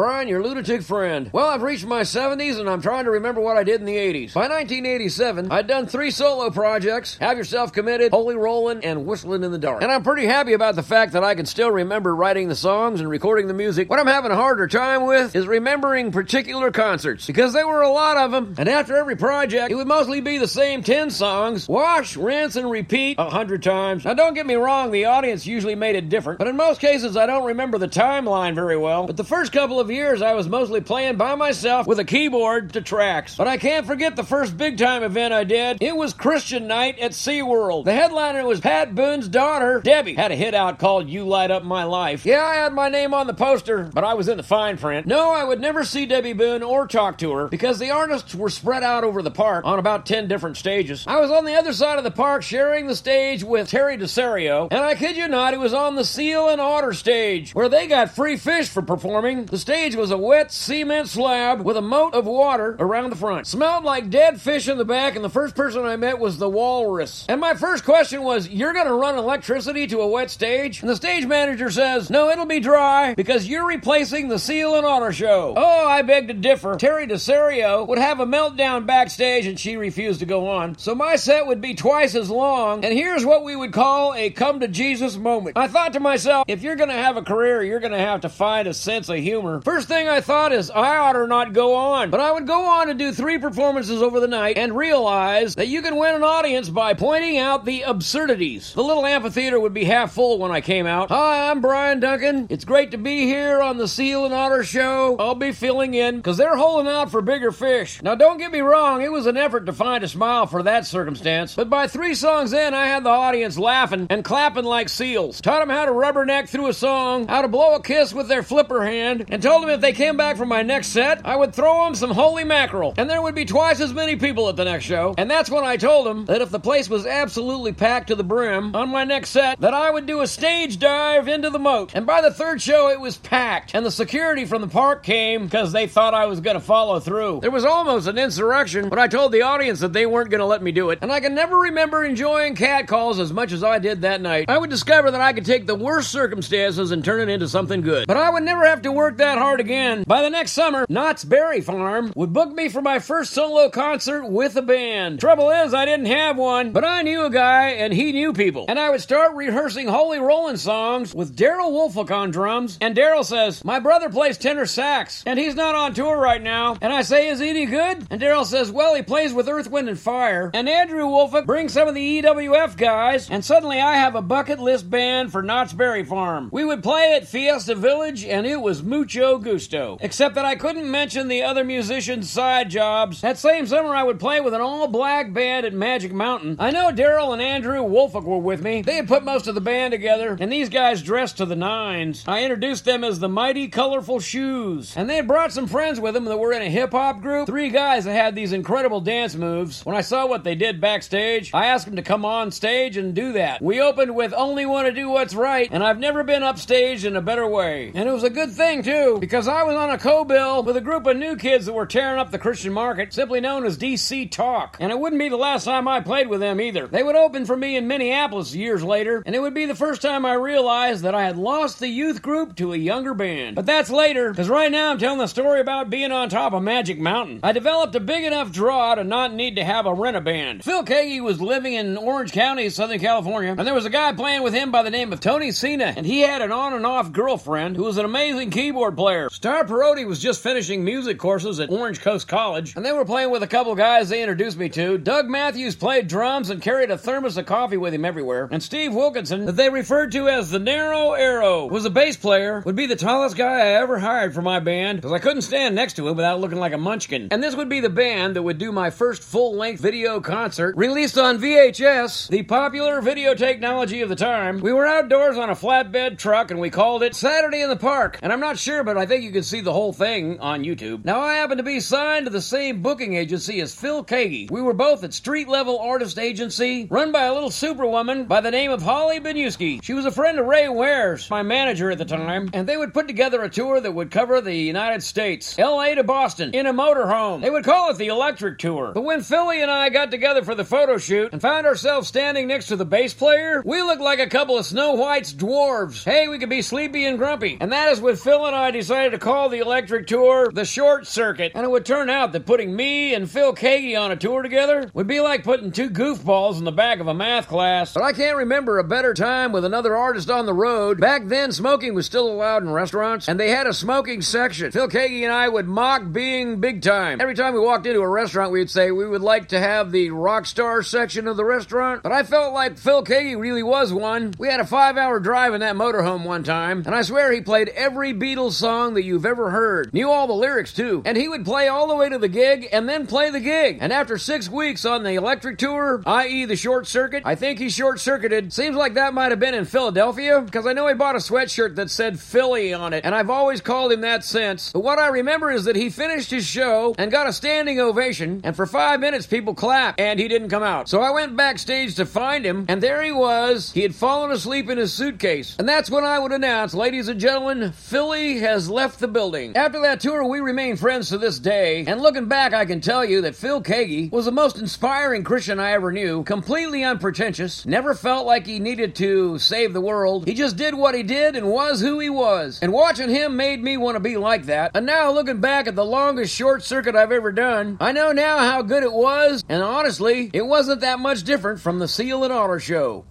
Brian, your lunatic friend. Well, I've reached my 70s and I'm trying to remember what I did in the 80s. By 1987, I'd done three solo projects Have Yourself Committed, Holy Rollin', and Whistling in the Dark. And I'm pretty happy about the fact that I can still remember writing the songs and recording the music. What I'm having a harder time with is remembering particular concerts because there were a lot of them. And after every project, it would mostly be the same 10 songs wash, rinse, and repeat a hundred times. Now, don't get me wrong, the audience usually made it different, but in most cases, I don't remember the timeline very well. But the first couple of years, I was mostly playing by myself with a keyboard to tracks. But I can't forget the first big time event I did. It was Christian Night at SeaWorld. The headliner was Pat Boone's daughter, Debby. Had a hit out called You Light Up My Life. Yeah, I had my name on the poster, but I was in the fine print. No, I would never see Debby Boone or talk to her because the artists were spread out over the park on about 10 different stages. I was on the other side of the park sharing the stage with Teri DeSario, and I kid you not, it was on the seal and otter stage where they got free fish for performing. The stage was a wet cement slab with a moat of water around the front. Smelled like dead fish in the back, and the first person I met was the walrus. And my first question was, You're gonna run electricity to a wet stage? And the stage manager says, No, it'll be dry because you're replacing the seal and otter show. Oh, I beg to differ. Teri DeSario would have a meltdown backstage and she refused to go on. So my set would be twice as long, and here's what we would call a come to Jesus moment. I thought to myself, if you're gonna have a career, you're gonna have to find a sense of humor. First thing I thought is, I ought to not go on. But I would go on to do three performances over the night and realize that you can win an audience by pointing out the absurdities. The little amphitheater would be half full when I came out. Hi, I'm Brian Duncan. It's great to be here on the Seal and Otter Show. I'll be filling in because they're holding out for bigger fish. Now, don't get me wrong, it was an effort to find a smile for that circumstance. But by three songs in, I had the audience laughing and clapping like seals. Taught them how to rubberneck through a song, how to blow a kiss with their flipper hand, and told them if they came back for my next set, I would throw them some holy mackerel. And there would be twice as many people at the next show. And that's when I told them that if the place was absolutely packed to the brim on my next set, that I would do a stage dive into the moat. And by the third show, it was packed. And the security from the park came because they thought I was going to follow through. There was almost an insurrection, but I told the audience that they weren't going to let me do it. And I can never remember enjoying catcalls as much as I did that night. I would discover that I could take the worst circumstances and turn it into something good. But I would never have to work that hard again. By the next summer, Knott's Berry Farm would book me for my first solo concert with a band. Trouble is, I didn't have one, but I knew a guy and he knew people. And I would start rehearsing Holy Rollin' songs with Daryl Woolfolk on drums. And Daryl says, My brother plays tenor sax, and he's not on tour right now. And I say, Is he any good? And Daryl says, Well, he plays with Earth, Wind, and Fire. And Andrew Woolfolk brings some of the EWF guys, and suddenly I have a bucket list band for Knott's Berry Farm. We would play at Fiesta Village, and it was mucho gusto. Except that I couldn't mention the other musicians' side jobs. That same summer, I would play with an all black band at Magic Mountain. I know Daryl and Andrew Woolfolk were with me. They had put most of the band together, and these guys dressed to the nines. I introduced them as the Mighty Colorful Shoes, and they had brought some friends with them that were in a hip hop group. Three guys that had these incredible dance moves. When I saw what they did backstage, I asked them to come on stage and do that. We opened with Only Want to Do What's Right, and I've never been upstage in a better way. And it was a good thing, too, because I was on a co bill with a group of new kids that were tearing up the Christian market, simply known as DC Talk. And it wouldn't be the last time I played with them either. They would open for me in Minneapolis years later, and it would be the first time I realized that I had lost the youth group to a younger band. But that's later, because right now I'm telling the story about being on top of Magic Mountain. I developed a big enough draw to not need to have a rent a band. Phil Keaggy was living in Orange County, Southern California, and there was a guy playing with him by the name of Tony Cena, and he had an on and off girlfriend who was an amazing keyboard player. Star Parodi was just finishing music courses at Orange Coast College, and they were playing with a couple guys they introduced me to. Doug Matthews played drums and carried a thermos of coffee with him everywhere, and Steve Wilkinson, that they referred to as the Narrow Arrow, was a bass player, would be the tallest guy I ever hired for my band, because I couldn't stand next to him without looking like a munchkin. And this would be the band that would do my first full length video concert, released on VHS, the popular video technology of the time. We were outdoors on a flatbed truck, and we called it Saturday in the Park. And I'm not sure, but I think you can see the whole thing on YouTube. Now, I happen to be signed to the same booking agency as Phil Keaggy. We were both at Street Level Artist Agency, run by a little superwoman by the name of Holly Benuski. She was a friend of Ray Ware's, my manager at the time, and they would put together a tour that would cover the United States, LA to Boston, in a motorhome. They would call it the Electric Tour. But when Philly and I got together for the photo shoot and found ourselves standing next to the bass player, we looked like a couple of Snow White's dwarves. Hey, we could be sleepy and grumpy. And that is when Phil and I decided decided to call the electric tour the Short Circuit, and it would turn out that putting me and Phil Keaggy on a tour together would be like putting two goofballs in the back of a math class. But I can't remember a better time with another artist on the road. Back then, smoking was still allowed in restaurants, and they had a smoking section. Phil Keaggy and I would mock being big time. Every time we walked into a restaurant, we'd say we would like to have the rock star section of the restaurant, but I felt like Phil Keaggy really was one. We had a five hour drive in that motorhome one time, and I swear he played every Beatles song that you've ever heard. Knew all the lyrics too. And he would play all the way to the gig and then play the gig. And after six weeks on the electric tour, i.e., the short circuit, I think he short circuited. Seems like that might have been in Philadelphia, because I know he bought a sweatshirt that said Philly on it, and I've always called him that since. But what I remember is that he finished his show and got a standing ovation, and for five minutes people clapped, and he didn't come out. So I went backstage to find him, and there he was. He had fallen asleep in his suitcase. And that's when I would announce, ladies and gentlemen, Philly has left the building. After that tour, we remain friends to this day, and looking back, I can tell you that Phil Keaggy was the most inspiring Christian I ever knew, completely unpretentious, never felt like he needed to save the world. He just did what he did and was who he was. And watching him made me want to be like that. And now, looking back at the longest short circuit I've ever done, I know now how good it was, and honestly, it wasn't that much different from the Seal and Otter show.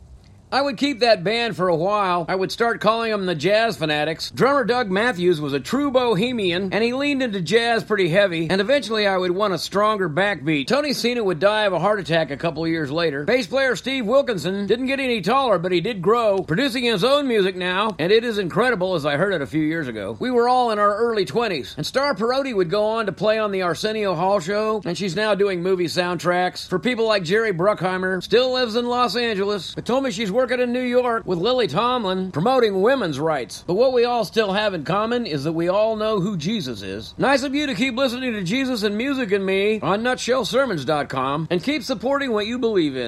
I would keep that band for a while. I would start calling them the Jazz Fanatics. Drummer Doug Matthews was a true bohemian, and he leaned into jazz pretty heavy, and eventually I would want a stronger backbeat. Tony Cena would die of a heart attack a couple years later. Bass player Steve Wilkinson didn't get any taller, but he did grow, producing his own music now, and it is incredible as I heard it a few years ago. We were all in our early 20s, and Star Parodi would go on to play on the Arsenio Hall show, and she's now doing movie soundtracks for people like Jerry Bruckheimer, still lives in Los Angeles, but told me she's working in New York with Lily Tomlin promoting women's rights. But what we all still have in common is that we all know who Jesus is. Nice of you to keep listening to Jesus and Music and Me on NutshellSermons.com and keep supporting what you believe in.